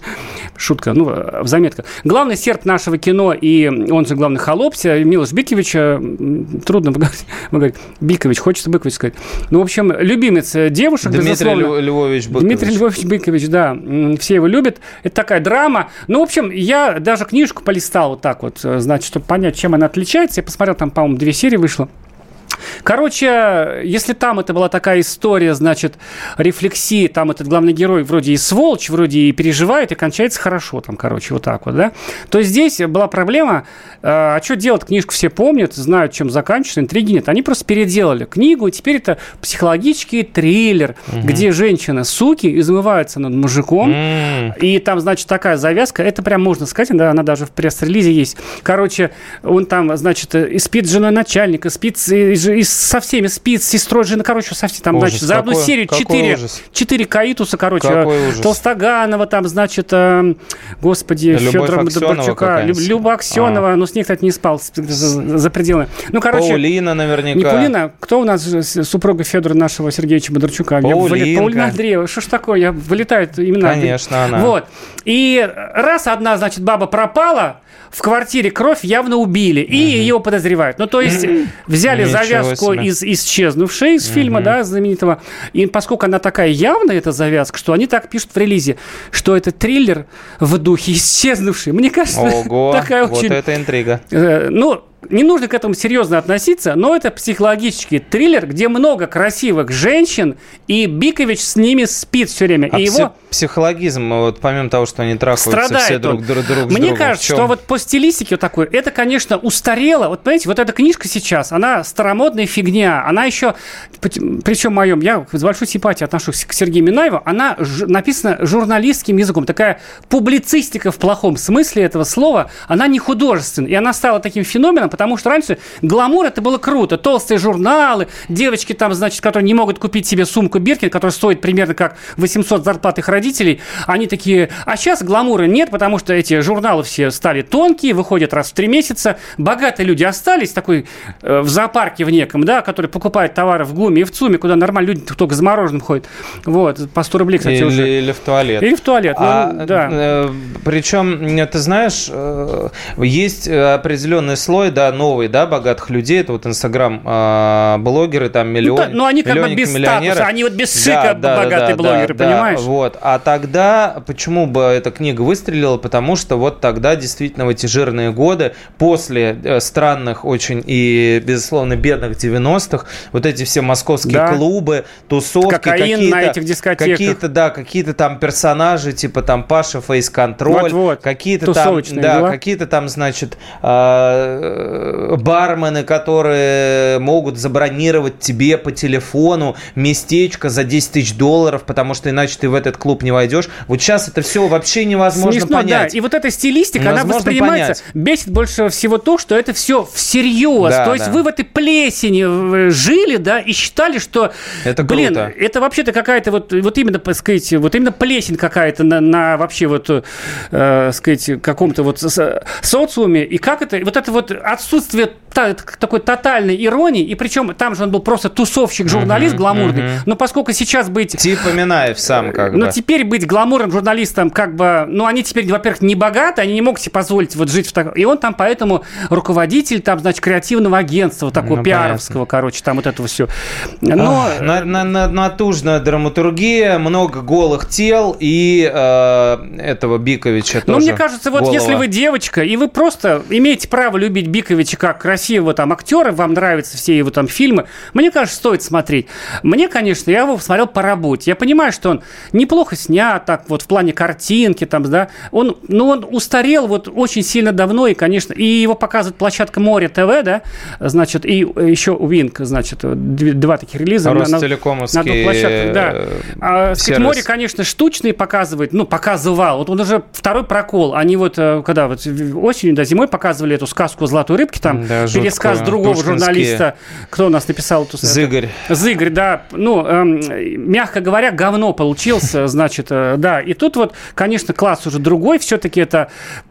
Шутка, ну, э, в заметках. Главный серп нашего кино и он же главный холоп, Милош Бикович, э, трудно выговорить. <laughs> Бикович, хочется Быкович сказать. Ну, в общем, любимец э, девушек, Дмитрий безусловно. Льв- Львович Быкович. Дмитрий Львович Быкович, да, все его любят. Это такая драма. Ну, в общем, я даже книжку полистал вот так вот, э, значит, чтобы понять, чем она отличается. Я посмотрел, там, по-моему, две серии вышло. Короче, если там это была такая история, значит, рефлексии, там этот главный герой вроде и сволочь, вроде и переживает, и кончается хорошо, там, короче, вот так вот, да, то здесь была проблема, э, а что делать, книжку все помнят, знают, чем заканчивается, интриги нет. Они просто переделали книгу, и теперь это психологический триллер, где женщина, суки, измываются над мужиком, М, и там, значит, такая завязка, это прям можно сказать, да, она даже в пресс-релизе есть. Короче, он там, значит, и спит с женой начальника, спит с- и, ж- и со всеми, спит с сестрой жены, короче, со всеми, там, Ужас, значит, за одну какой- серию четыре, четыре каитуса, короче. Толстоганова, там, значит, э, господи, Любовь Федора. Люб- Люба Аксенова, но с ней, кстати, не спал за, за пределами. Ну, короче, Паулина наверняка. не Паулина, кто у нас же с- супруга Федора нашего Сергеевича Бондарчука? Паулинка. Паулина Андреева. Что ж такое? Я вылетают имена. Конечно, она. Вот. И раз одна, значит, баба пропала, в квартире кровь явно убили, и ее подозревают. Ну, то есть <clears throat> взяли Ничего себе. из «Исчезнувшей» из фильма, да, знаменитого. И поскольку она такая явная, эта завязка, что они так пишут в релизе, что это триллер в духе «Исчезнувший». Мне кажется, Ого, <laughs> такая вот очень... это интрига. Э, Ну, не нужно к этому серьезно относиться, но это психологический триллер, где много красивых женщин, и Бикович с ними спит все время. А и пси- его психологизм, вот помимо того, что они трахаются страдает все друг, друг, друг с Мне другом, кажется, что вот по стилистике вот такой, это, конечно, устарело. Вот, понимаете, вот эта книжка сейчас, она старомодная фигня. Она еще, причем моем, я с большой симпатией отношусь к Сергею Минаеву, она ж- написана журналистским языком. Такая публицистика в плохом смысле этого слова, она не художественная. И она стала таким феноменом, потому что раньше гламур это было круто. Толстые журналы, девочки там, значит, которые не могут купить себе сумку Биркин, которая стоит примерно как 800 зарплат их родителей, они такие, а сейчас гламура нет, потому что эти журналы все стали тонкие, выходят раз в три месяца, богатые люди остались, такой э, в зоопарке в неком, да, который покупает товары в ГУМе и в ЦУМе, куда нормально люди только за мороженым ходят. Вот, по 100 рублей, кстати, или, уже. или в туалет. Или в туалет, ну, А, да. э, причем, ты знаешь, э, есть определенный слой, да, новый, да, богатых людей. Это вот инстаграм-блогеры, там Ну, миллион, да, ну, они как бы без статуса, они вот без шика богатые блогеры, понимаешь? Вот. А тогда, почему бы эта книга выстрелила? Потому что вот тогда действительно в эти жирные годы, после э, странных очень и, безусловно, бедных 90-х, вот эти все московские Да. клубы, тусовки, какие-то, на этих дискотеках. какие-то, да, какие-то там персонажи, типа там Паша Фейс-контроль, Вот-вот. какие-то там, да, какие-то там, значит, э, бармены, которые могут забронировать тебе по телефону местечко за 10 тысяч долларов, потому что иначе ты в этот клуб не войдешь. Вот сейчас это все вообще невозможно Смешно, понять. да. И вот эта стилистика, она Невозможно воспринимается, бесит больше всего то, что это все всерьез. Да, то есть да. вы в этой плесени э, жили, да, и считали, что, Это блин, круто. это вообще-то какая-то вот, вот именно, так сказать, вот именно плесень какая-то на, на вообще вот, э, сказать, каком-то вот со- социуме. И как это, вот это вот отсутствие та- такой тотальной иронии, и причем там же он был просто тусовщик, журналист Мгм, гламурный, мгм. но поскольку сейчас быть Типа Минаев сам как ну, бы. теперь быть гламурным журналистом, как бы, ну, они теперь, во-первых, не богаты, они не могут себе позволить вот жить в таком... И он там поэтому руководитель, там, значит, креативного агентства, такого Ну, пиаровского, короче, там вот этого все. Но... Ах, на- на- на- натужная драматургия, много голых тел и э, этого Биковича Ну, тоже. мне кажется, вот голого. если вы девочка, и вы просто имеете право любить Биковича как красивого там актера, вам нравятся все его там фильмы, мне кажется, стоит смотреть. Мне, конечно, я его посмотрел по работе. Я понимаю, что он неплохо снят, так вот в плане картинки там, да. Он, ну, он устарел вот очень сильно давно, и, конечно, и его показывает площадка Море ТВ, да, значит, и еще Винк, значит, два таких релиза. на- на- Ростелекомовский, на двух площадках, да. э, А, сказать, море, конечно, штучные показывает, ну, показывал. Вот он уже второй прокол. Они вот, э, когда вот осенью, да, зимой показывали эту сказку о золотой рыбке, там Да, пересказ другого пушкинские. журналиста. Кто у нас написал эту Зыгорь. Зыгорь, да. Ну, эм, мягко говоря, говно получился, <laughs> значит, э, да. И тут вот, конечно, класс уже другой. Все-таки это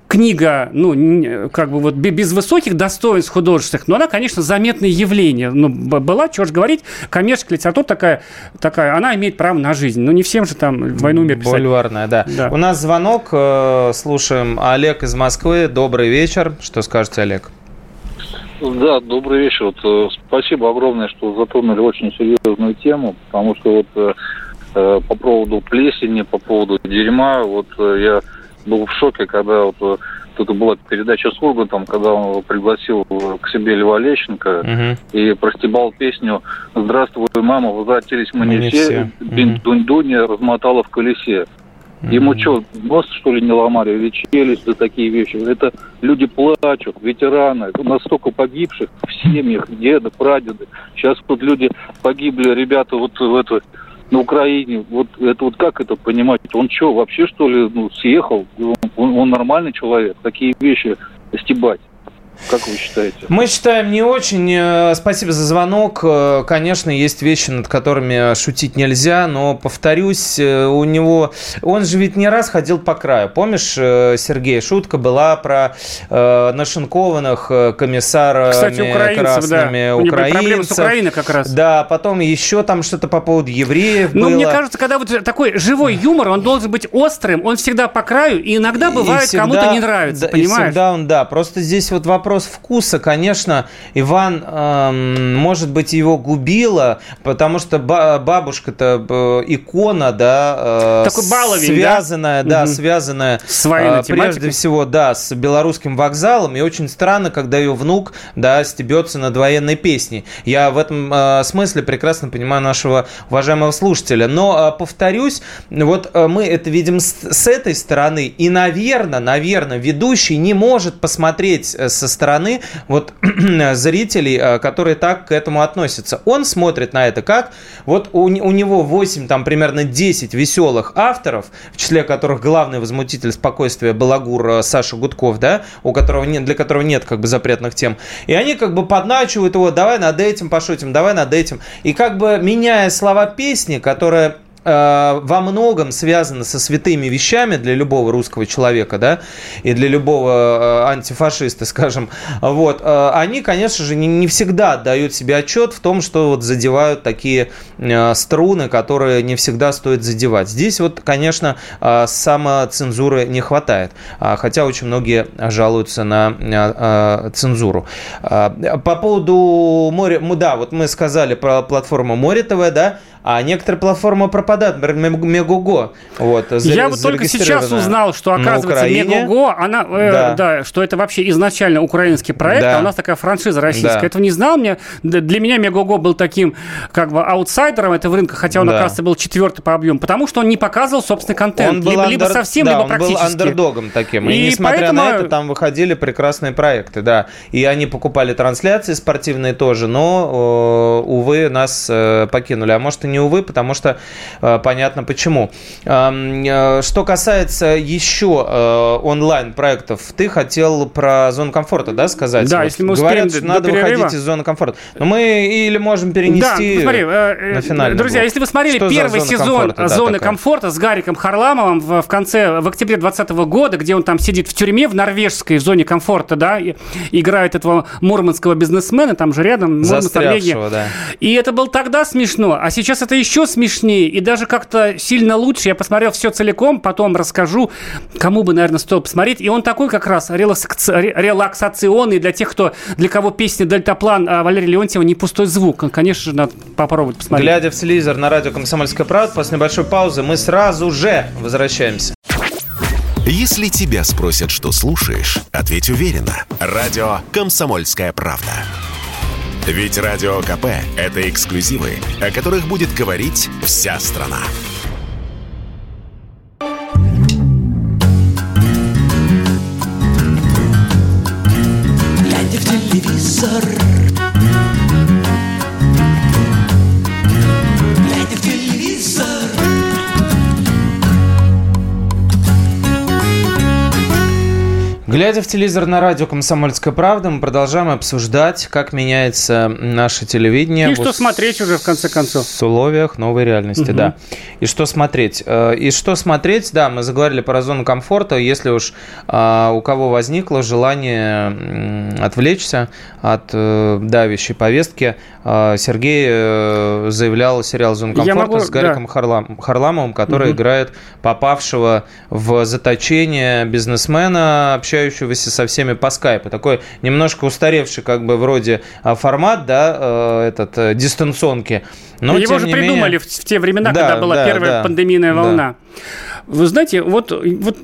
книга, ну, как бы вот бе- без высоких достоинств художественных, но она, конечно, заметное явление. Ну, была, чего ж говорить, коммерческая литература такая, такая, она имеет право на жизнь. Ну, не всем же там «Войну мир» писать. Бульварная, да. Да. У нас звонок, э, слушаем. Олег из Москвы, добрый вечер. Что скажете, Олег? Да, добрый вечер. Вот, э, спасибо огромное, что затронули очень серьезную тему, потому что вот э, э, по поводу плесени, по поводу дерьма, вот э, я был в шоке, когда вот э, тут была передача с Ургантом, когда он пригласил к себе Льва Лещенко Мгм. и простебал песню «Здравствуй, мама, возвратились мы Мы не все, все. Бин- Дунь-Дуня размотала в колесе». Ему что, нос что ли не ломали или челюсть за такие вещи? Это люди плачут, ветераны, настолько погибших в семьях, деды, прадеды. Сейчас вот люди погибли, ребята вот в это, на Украине. Вот это вот как это понимать? Он что, вообще что ли ну, съехал? Он, он нормальный человек? Такие вещи стебать. Как вы считаете? Мы считаем не очень. Э, Спасибо за звонок. Э, Конечно, есть вещи, над которыми шутить нельзя, но, повторюсь, э, у него... Он же ведь не раз ходил по краю. Помнишь, Сергей, шутка была про э, нашинкованных комиссарами Кстати, украинцев, да. красными У него были проблемы с украинцев. Украиной как раз. Да, потом еще там что-то по поводу евреев Ну, было. мне кажется, когда вот такой живой юмор, он должен быть острым, он всегда по краю, и иногда бывает И всегда- кому-то не нравится, да, и понимаешь? всегда он, да. Просто здесь вот вопрос вопрос вкуса, конечно, Иван, эм, может быть, его губило, потому что бабушка-то икона, да, э, Такой баловень, связанная, да, да угу. связанная с э, прежде всего, да, с белорусским вокзалом, и очень странно, когда ее внук, да, стебется над военной песней. Я в этом э, смысле прекрасно понимаю нашего уважаемого слушателя, но э, повторюсь, вот э, мы это видим с, с этой стороны, и, наверное, наверное, ведущий не может посмотреть э, со стороны вот <clears throat> зрителей, э, которые так к этому относятся. Он смотрит на это как вот у, у него 8, там примерно 10 веселых авторов, в числе которых главный возмутитель спокойствия Балагур э, Саша Гудков, да, у которого нет, для которого нет как бы запретных тем. И они как бы подначивают его, давай над этим пошутим, давай над этим. И как бы меняя слова песни, которая во многом связано со святыми вещами для любого русского человека, да, и для любого э, антифашиста, <laughs> скажем, вот, э, они, конечно же, не, всегда дают себе отчет в том, что вот задевают такие струны, которые не всегда стоит задевать. Здесь вот, конечно, самоцензуры не хватает, хотя очень многие жалуются на цензуру. По поводу моря, да, вот мы сказали про платформу Море ТВ, да, а некоторые платформы пропадают, например, Мегого. Вот, Я вот только сейчас узнал, что, оказывается, Мегого, она, э, да. да, что это вообще изначально украинский проект, да. а у нас такая франшиза российская. Да. Этого не знал. Мне, для меня Мегого был таким как бы аутсайдером этого рынка, хотя он, да. оказывается, был четвертый по объему, потому что он не показывал собственный контент. Он был либо, андер... либо совсем, да, либо он практически. был андердогом таким. И, и несмотря поэтому... на это, там выходили прекрасные проекты, да. И они покупали трансляции спортивные тоже, но, увы, нас э, покинули. А может, и не не увы, потому что э, понятно почему. Э, что касается еще э, онлайн-проектов, ты хотел про зону комфорта, да, сказать? Да, вот если мы Говорят, что надо перерыва. выходить из зоны комфорта. Но мы или можем перенести да, смотри, на финальный Друзья, блок. если вы смотрели что первый сезон комфорта, «Зоны да, комфорта» с Гариком Харламовым в, в конце, в октябре 2020 года, где он там сидит в тюрьме в норвежской в зоне комфорта, да, и, играет этого мурманского бизнесмена, там же рядом, Застрявшего, да. И это было тогда смешно, а сейчас это еще смешнее и даже как-то сильно лучше. Я посмотрел все целиком, потом расскажу, кому бы, наверное, стоило посмотреть. И он такой как раз релаксационный для тех, кто, для кого песня «Дельтаплан» а Валерия Леонтьева не пустой звук. Конечно же, надо попробовать посмотреть. Глядя в телевизор на радио «Комсомольская правда», после небольшой паузы мы сразу же возвращаемся. Если тебя спросят, что слушаешь, ответь уверенно. Радио «Комсомольская правда». Ведь Радио КП – это эксклюзивы, о которых будет говорить вся страна. Глядя в телевизор Глядя в телевизор на радио «Комсомольская правда», мы продолжаем обсуждать, как меняется наше телевидение. И что смотреть уже, в конце концов. В условиях новой реальности, угу. да. И что смотреть? Э, и что смотреть, да, мы заговорили про зону комфорта. Если уж а, у кого возникло желание отвлечься от э, давящей повестки, Сергей э, заявлял сериал «Зона комфорта» могу, с Гариком да. Харлам, Харламовым, который угу. играет попавшего в заточение бизнесмена, общающегося общающегося со всеми по скайпу. Такой немножко устаревший как бы вроде а, формат, да, э, этот, э, дистанционки. Но, Его же придумали менее... в те времена, да, когда была да, первая да, пандемийная волна. Да. Вы знаете, вот, вот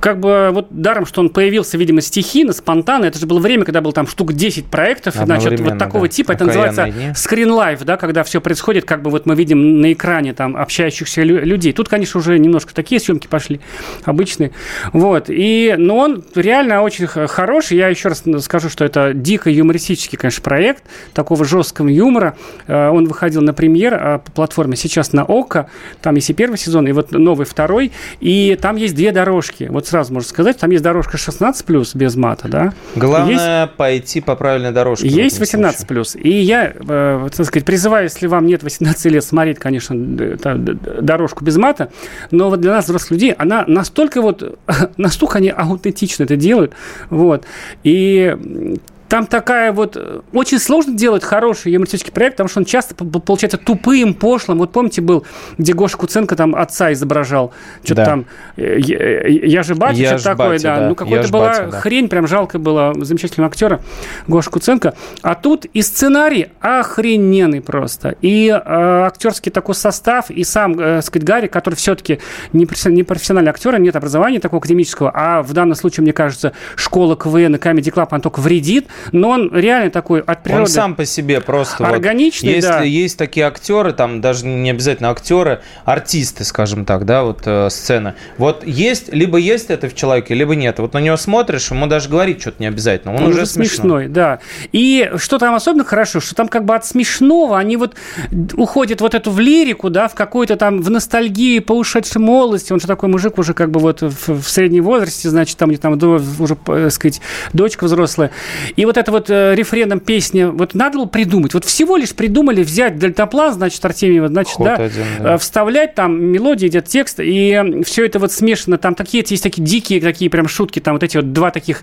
как бы вот даром, что он появился, видимо, стихийно, спонтанно. Это же было время, когда было там штук 10 проектов, значит, вот такого да. типа. Это называется screen life, да, когда все происходит, как бы вот мы видим на экране там общающихся людей. Тут, конечно, уже немножко такие съемки пошли, обычные. Вот. И, но он реально очень хороший. Я еще раз скажу, что это дико юмористический, конечно, проект такого жесткого юмора. Э, он выходил на премьер по платформе сейчас на ОКО. Там есть и первый сезон, и вот новый второй. И там есть две дорожки. Вот сразу можно сказать, там есть дорожка 16 плюс без мата, да. Главное есть, пойти по правильной дорожке. Есть 18 плюс. И я, э, так сказать, призываю, если вам нет 18 лет, смотреть, конечно, дорожку без мата. Но вот для нас, взрослых людей, она настолько вот, <laughs> настолько они аутентично это делают. Вот. И там такая вот... Э, очень сложно делать хороший юмористический проект, потому что он часто получается тупым, пошлым. Вот помните, был, где Гоша Куценко там отца изображал. Что-то да. там... Э, я, я же батя, что-то такое, батя, да. да. Ну, какой-то была батя, да. хрень, прям жалко было замечательного актера Гоша Куценко. А тут и сценарий охрененный просто. И э, актерский такой состав, и сам, э, сказать, Гарри, который все-таки не профессиональный актер, нет образования такого академического, а в данном случае, мне кажется, школа КВН и Comedy Club, он только вредит, но он реально такой от природы... Он сам по себе просто... Органичный, вот, есть, да. Есть такие актеры, там даже не обязательно актеры, артисты, скажем так, да, вот э, сцена. Вот есть, либо есть это в человеке, либо нет. Вот на него смотришь, ему даже говорить что-то не обязательно. Он, он уже смешной. смешной. да. И что там особенно хорошо, что там как бы от смешного они вот уходят вот эту в лирику, да, в какую-то там, в ностальгию по ушедшей молодости. Он же такой мужик уже как бы вот в, в среднем возрасте, значит, там, там уже, так э, сказать, дочка взрослая. И вот это вот э, рефреном песни, вот надо было придумать. Вот всего лишь придумали взять дельтаплан, значит, Артемьева, значит, Ход да, один, да, э, вставлять там мелодии, идет текст, и все это вот смешано. Там такие, есть такие дикие такие прям шутки, там вот эти вот два таких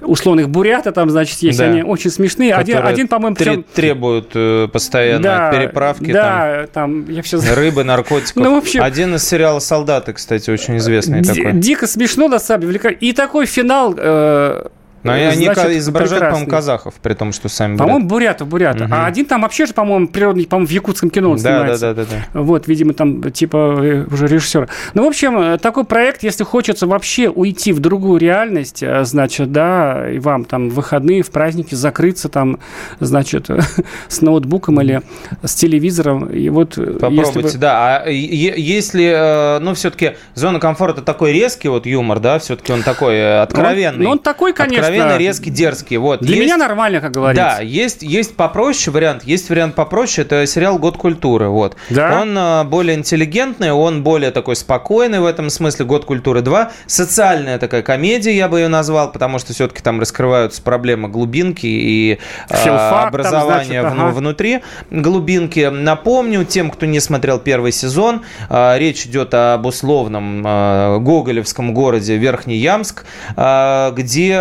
условных бурята там, значит, есть, да. они очень смешные. Один, один по-моему, причем... требуют э, постоянно да, переправки. Да, там, там я все... Рыбы, <laughs> наркотиков. Ну, в общем... Один из сериала «Солдаты», кстати, очень известный такой. Дико смешно, на самом деле. И такой финал э, но Значит, они изображают, по-моему, казахов, при том, что сами По-моему, бурятов, бурятов. Угу. А один там вообще же, по-моему, природный, по-моему, в якутском кино он да, снимается. Да, да, да, да. Вот, видимо, там типа э, уже режиссер. Ну, в общем, э, такой проект, если хочется вообще уйти в другую реальность, э, значит, да, и вам там в выходные, в праздники закрыться там, значит, <laughs> с ноутбуком или с телевизором. И вот Попробуйте, если да. А если, ну, все-таки зона комфорта такой резкий вот юмор, да, все-таки он такой откровенный. Ну, он такой, конечно откровенно резкий, дерзкий. Вот. Для есть, меня нормально, как говорится. Да, есть, есть попроще вариант. Есть вариант попроще. Это сериал «Год культуры». Вот. Да? Он а, более интеллигентный, он более такой спокойный в этом смысле. «Год культуры 2». Социальная такая комедия, я бы ее назвал, потому что все-таки там раскрываются проблемы глубинки и а, образования там, значит, ага. внутри глубинки. Напомню, тем, кто не смотрел первый сезон, а, речь идет об условном а, гоголевском городе Верхний Ямск, а, где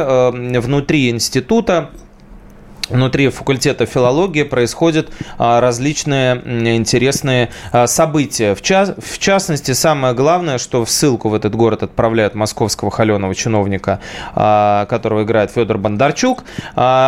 внутри института внутри факультета филологии происходят а, различные интересные а, события. В, час, в частности, самое главное, что в ссылку в этот город отправляют московского холеного чиновника, а, которого играет Федор Бондарчук.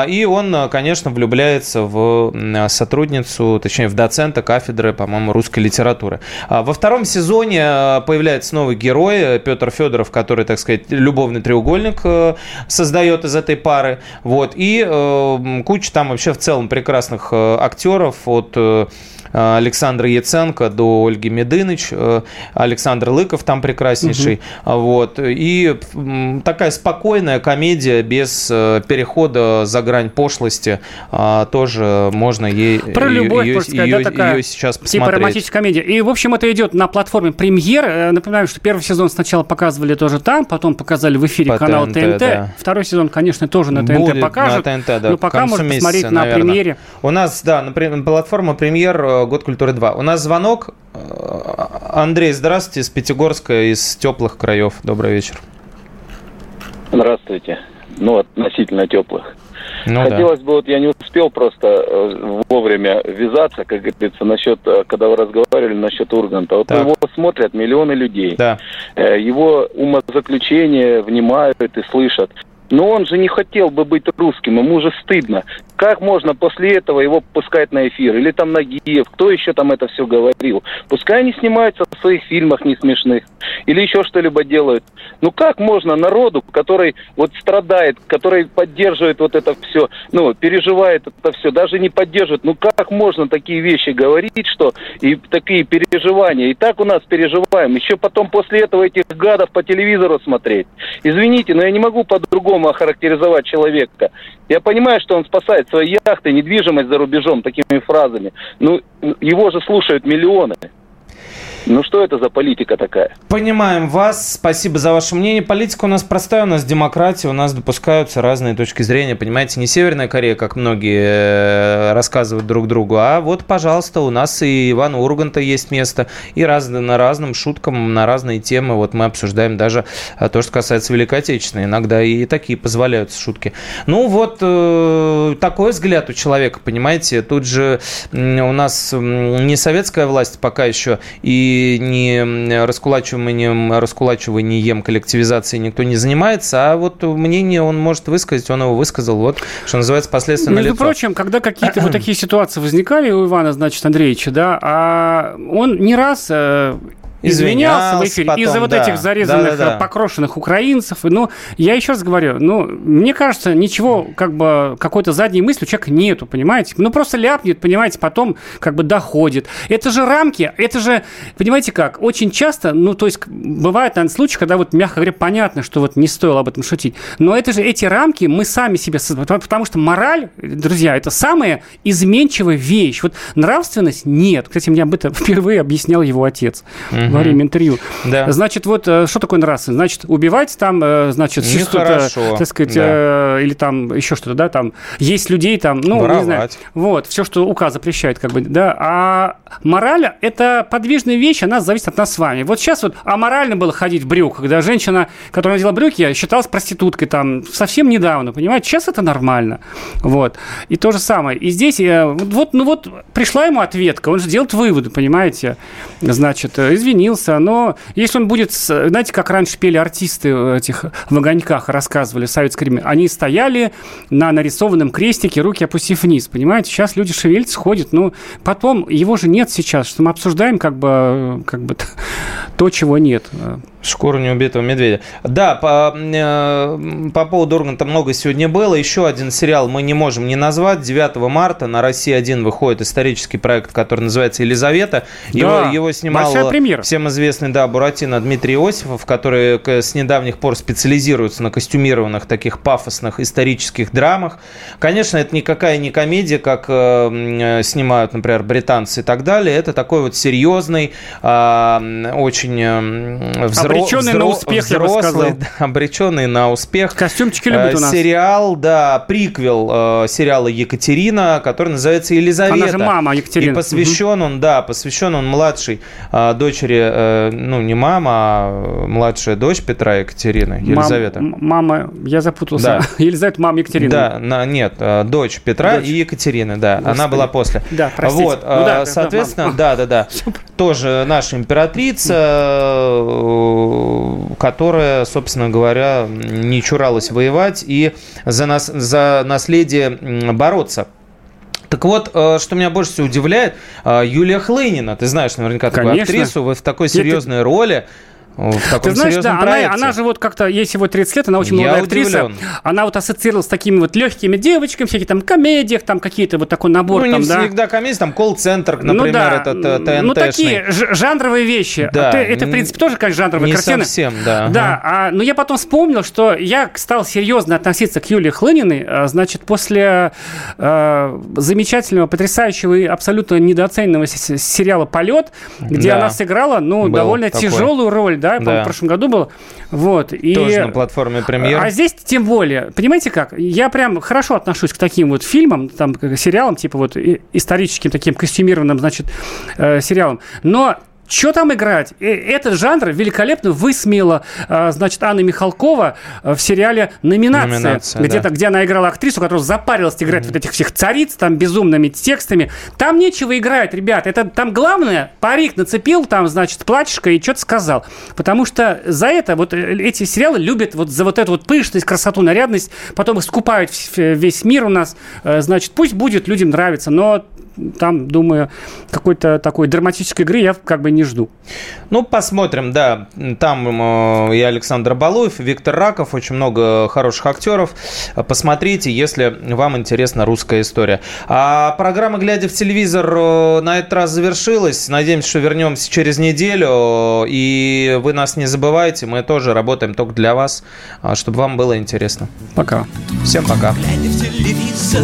И он, конечно, влюбляется в сотрудницу, точнее, в доцента кафедры, по-моему, русской литературы. Во втором сезоне появляется новый герой, Петр Федоров, который, так сказать, любовный треугольник создает из этой пары. Вот. И куча там вообще в целом прекрасных э, актеров от э, Александра Яценко до Ольги Медыныч, э, Александр Лыков там прекраснейший. Угу. Вот. И такая спокойная комедия без э, перехода за грань пошлости. А, тоже можно ей Про любовь, ее, сказать, ее, такая, ее сейчас типа посмотреть. Типа романтическая комедия. И, в общем, это идет на платформе премьер. Напоминаю, что первый сезон сначала показывали тоже там, потом показали в эфире По канал ТНТ. ТНТ. Да. Второй сезон, конечно, тоже на ТНТ Будет покажут. На ТНТ, да. Но пока можно месяца, посмотреть наверное. на премьере. У нас, да, например, платформа премьер Год культуры 2. У нас звонок. Э, Андрей, здравствуйте, из Пятигорска, из теплых краев. Добрый вечер. Здравствуйте. Ну, относительно теплых. Ну, Хотелось да. бы, вот я не успел просто э, вовремя ввязаться, как говорится, насчет, э, когда вы разговаривали насчет Урганта. Вот так. его смотрят миллионы людей. Да. Его умозаключения внимают и слышат. Но он же не хотел бы быть русским, ему же стыдно. Как можно после этого его пускать на эфир? Или там Нагиев, кто еще там это все говорил? Пускай они снимаются в своих фильмах не смешных. Или еще что-либо делают. Ну как можно народу, который вот страдает, который поддерживает вот это все, ну, переживает это все, даже не поддерживает. Ну как можно такие вещи говорить, что и такие переживания? И так у нас переживаем. Еще потом после этого этих гадов по телевизору смотреть. Извините, но я не могу по-другому охарактеризовать человека. Я понимаю, что он спасает свои яхты, недвижимость за рубежом такими фразами. Ну, его же слушают миллионы. Ну что это за политика такая? Понимаем вас. Спасибо за ваше мнение. Политика у нас простая, у нас демократия, у нас допускаются разные точки зрения. Понимаете, не Северная Корея, как многие э, рассказывают друг другу, а вот, пожалуйста, у нас и Ивана Урганта есть место, и раз, на разным шуткам, на разные темы. Вот мы обсуждаем даже э, то, что касается Великой Отечественной. Иногда и такие позволяются шутки. Ну вот э, такой взгляд у человека, понимаете. Тут же у нас не советская власть пока еще, и не раскулачиванием, раскулачиванием коллективизации никто не занимается, а вот мнение он может высказать, он его высказал, вот, что называется, последствия Между лицо. прочим, когда какие-то вот такие ситуации возникали у Ивана, значит, Андреевича, да, а он не раз э, извинялся в эфире потом, из-за вот да. этих зарезанных, да, да, да. покрошенных украинцев. Ну, я еще раз говорю, ну, мне кажется, ничего, как бы, какой-то задней мысли у человека нету, понимаете? Ну, просто ляпнет, понимаете, потом как бы доходит. Это же рамки, это же, понимаете как, очень часто, ну, то есть, бывают, наверное, случаи, когда вот, мягко говоря, понятно, что вот не стоило об этом шутить. Но это же, эти рамки мы сами себе создаем, потому что мораль, друзья, это самая изменчивая вещь. Вот нравственность нет. Кстати, мне об этом <laughs> впервые объяснял его отец. Угу во время интервью. Да. Значит, вот э, что такое нравственность? Значит, убивать там, э, значит, что-то, так сказать, да. э, или там еще что-то, да, там есть людей там, ну, Воровать. не знаю. Вот, все, что указ запрещает, как бы, да. А мораль – это подвижная вещь, она зависит от нас с вами. Вот сейчас вот аморально было ходить в брюках, когда женщина, которая надела брюки, считалась проституткой там совсем недавно, понимаете? Сейчас это нормально. Вот. И то же самое. И здесь, э, вот, ну вот, пришла ему ответка, он же делает выводы, понимаете? Значит, извини, изменился, но если он будет, знаете, как раньше пели артисты в этих в огоньках, рассказывали в советское время, они стояли на нарисованном крестике, руки опустив вниз, понимаете? Сейчас люди шевелятся, ходят, но потом его же нет сейчас, что мы обсуждаем как бы, как бы <laughs> то, чего нет. Шкуру неубитого медведя. Да, по, э, по поводу Урганта много сегодня было. Еще один сериал мы не можем не назвать. 9 марта на России-1 выходит исторический проект, который называется «Елизавета». Его, да, его снимал всем известный, да, Буратино Дмитрий Иосифов, который с недавних пор специализируется на костюмированных таких пафосных исторических драмах. Конечно, это никакая не комедия, как э, снимают, например, британцы и так далее. Это такой вот серьезный, э, очень э, взрослый Обреченный на успех, взрослый, я бы сказал. <laughs> Да, обреченный на успех. Костюмчики любят у нас. Сериал, да, приквел э, сериала Екатерина, который называется Елизавета. Она же мама Екатерина. И посвящен угу. он, да, посвящен он младшей э, дочери, э, ну, не мама, а младшая дочь Петра Екатерины, Елизавета. Мам, мама, я запутался. Да. <laughs> Елизавета, мама Екатерины. Да, на, нет, э, дочь Петра дочь. и Екатерины, да. Господи. Она была после. Да, простите. Вот, ну, да, соответственно, <laughs> да, да, да. да. Тоже наша императрица которая, собственно говоря, не чуралась воевать и за, нас, за наследие бороться. Так вот, э, что меня больше всего удивляет, э, Юлия Хлынина, ты знаешь наверняка такую Конечно. актрису, в такой серьезной Нет, роли, в таком Ты знаешь, да, она, она же вот как-то, ей всего 30 лет, она очень молодая Я актриса. Удивлен. Она вот ассоциировалась с такими вот легкими девочками, всякие там комедиях, там какие-то вот такой набор. Ну, там, не да. всегда комедии, там колл-центр, например, ну, да. этот ТНТ. Ну, такие жанровые вещи. Да. Это, это, в принципе, тоже, конечно, жанровые не картины. совсем, да. Да, а, но я потом вспомнил, что я стал серьезно относиться к Юлии Хлыниной, а, значит, после э, замечательного, потрясающего и абсолютно недооцененного сериала «Полет», где да. она сыграла, ну, Был довольно такой. тяжелую роль, да, да. в прошлом году году был. Вот. И... Тоже на платформе премьер. А здесь тем более. Понимаете как? Я прям хорошо отношусь к таким вот фильмам, там, сериалам, типа вот историческим таким костюмированным, значит, э, сериалам. Но что там играть? Э, этот жанр великолепно высмеяла, а, значит, Анна Михалкова э, в сериале «Номинация», Номинация где, да. где она играла актрису, которая запарилась играть mm-hmm. вот этих всех цариц, там, безумными текстами. Там нечего играть, ребят. Это там главное, парик нацепил, там, значит, платьишко и что-то сказал. Потому что за это вот э, эти сериалы любят вот за вот эту вот пышность, красоту, нарядность, потом их скупают весь мир у нас. Значит, пусть будет, людям нравится, но там, думаю, какой-то такой драматической игры я как бы не жду. Ну, посмотрим, да. Там э, и Александр Балуев, и Виктор Раков, очень много хороших актеров. Посмотрите, если вам интересна русская история. А программа «Глядя в телевизор» э, на этот раз завершилась. Надеемся, что вернемся через неделю. И вы нас не забывайте, мы тоже работаем только для вас, чтобы вам было интересно. Пока. Всем пока. Глядя в телевизор,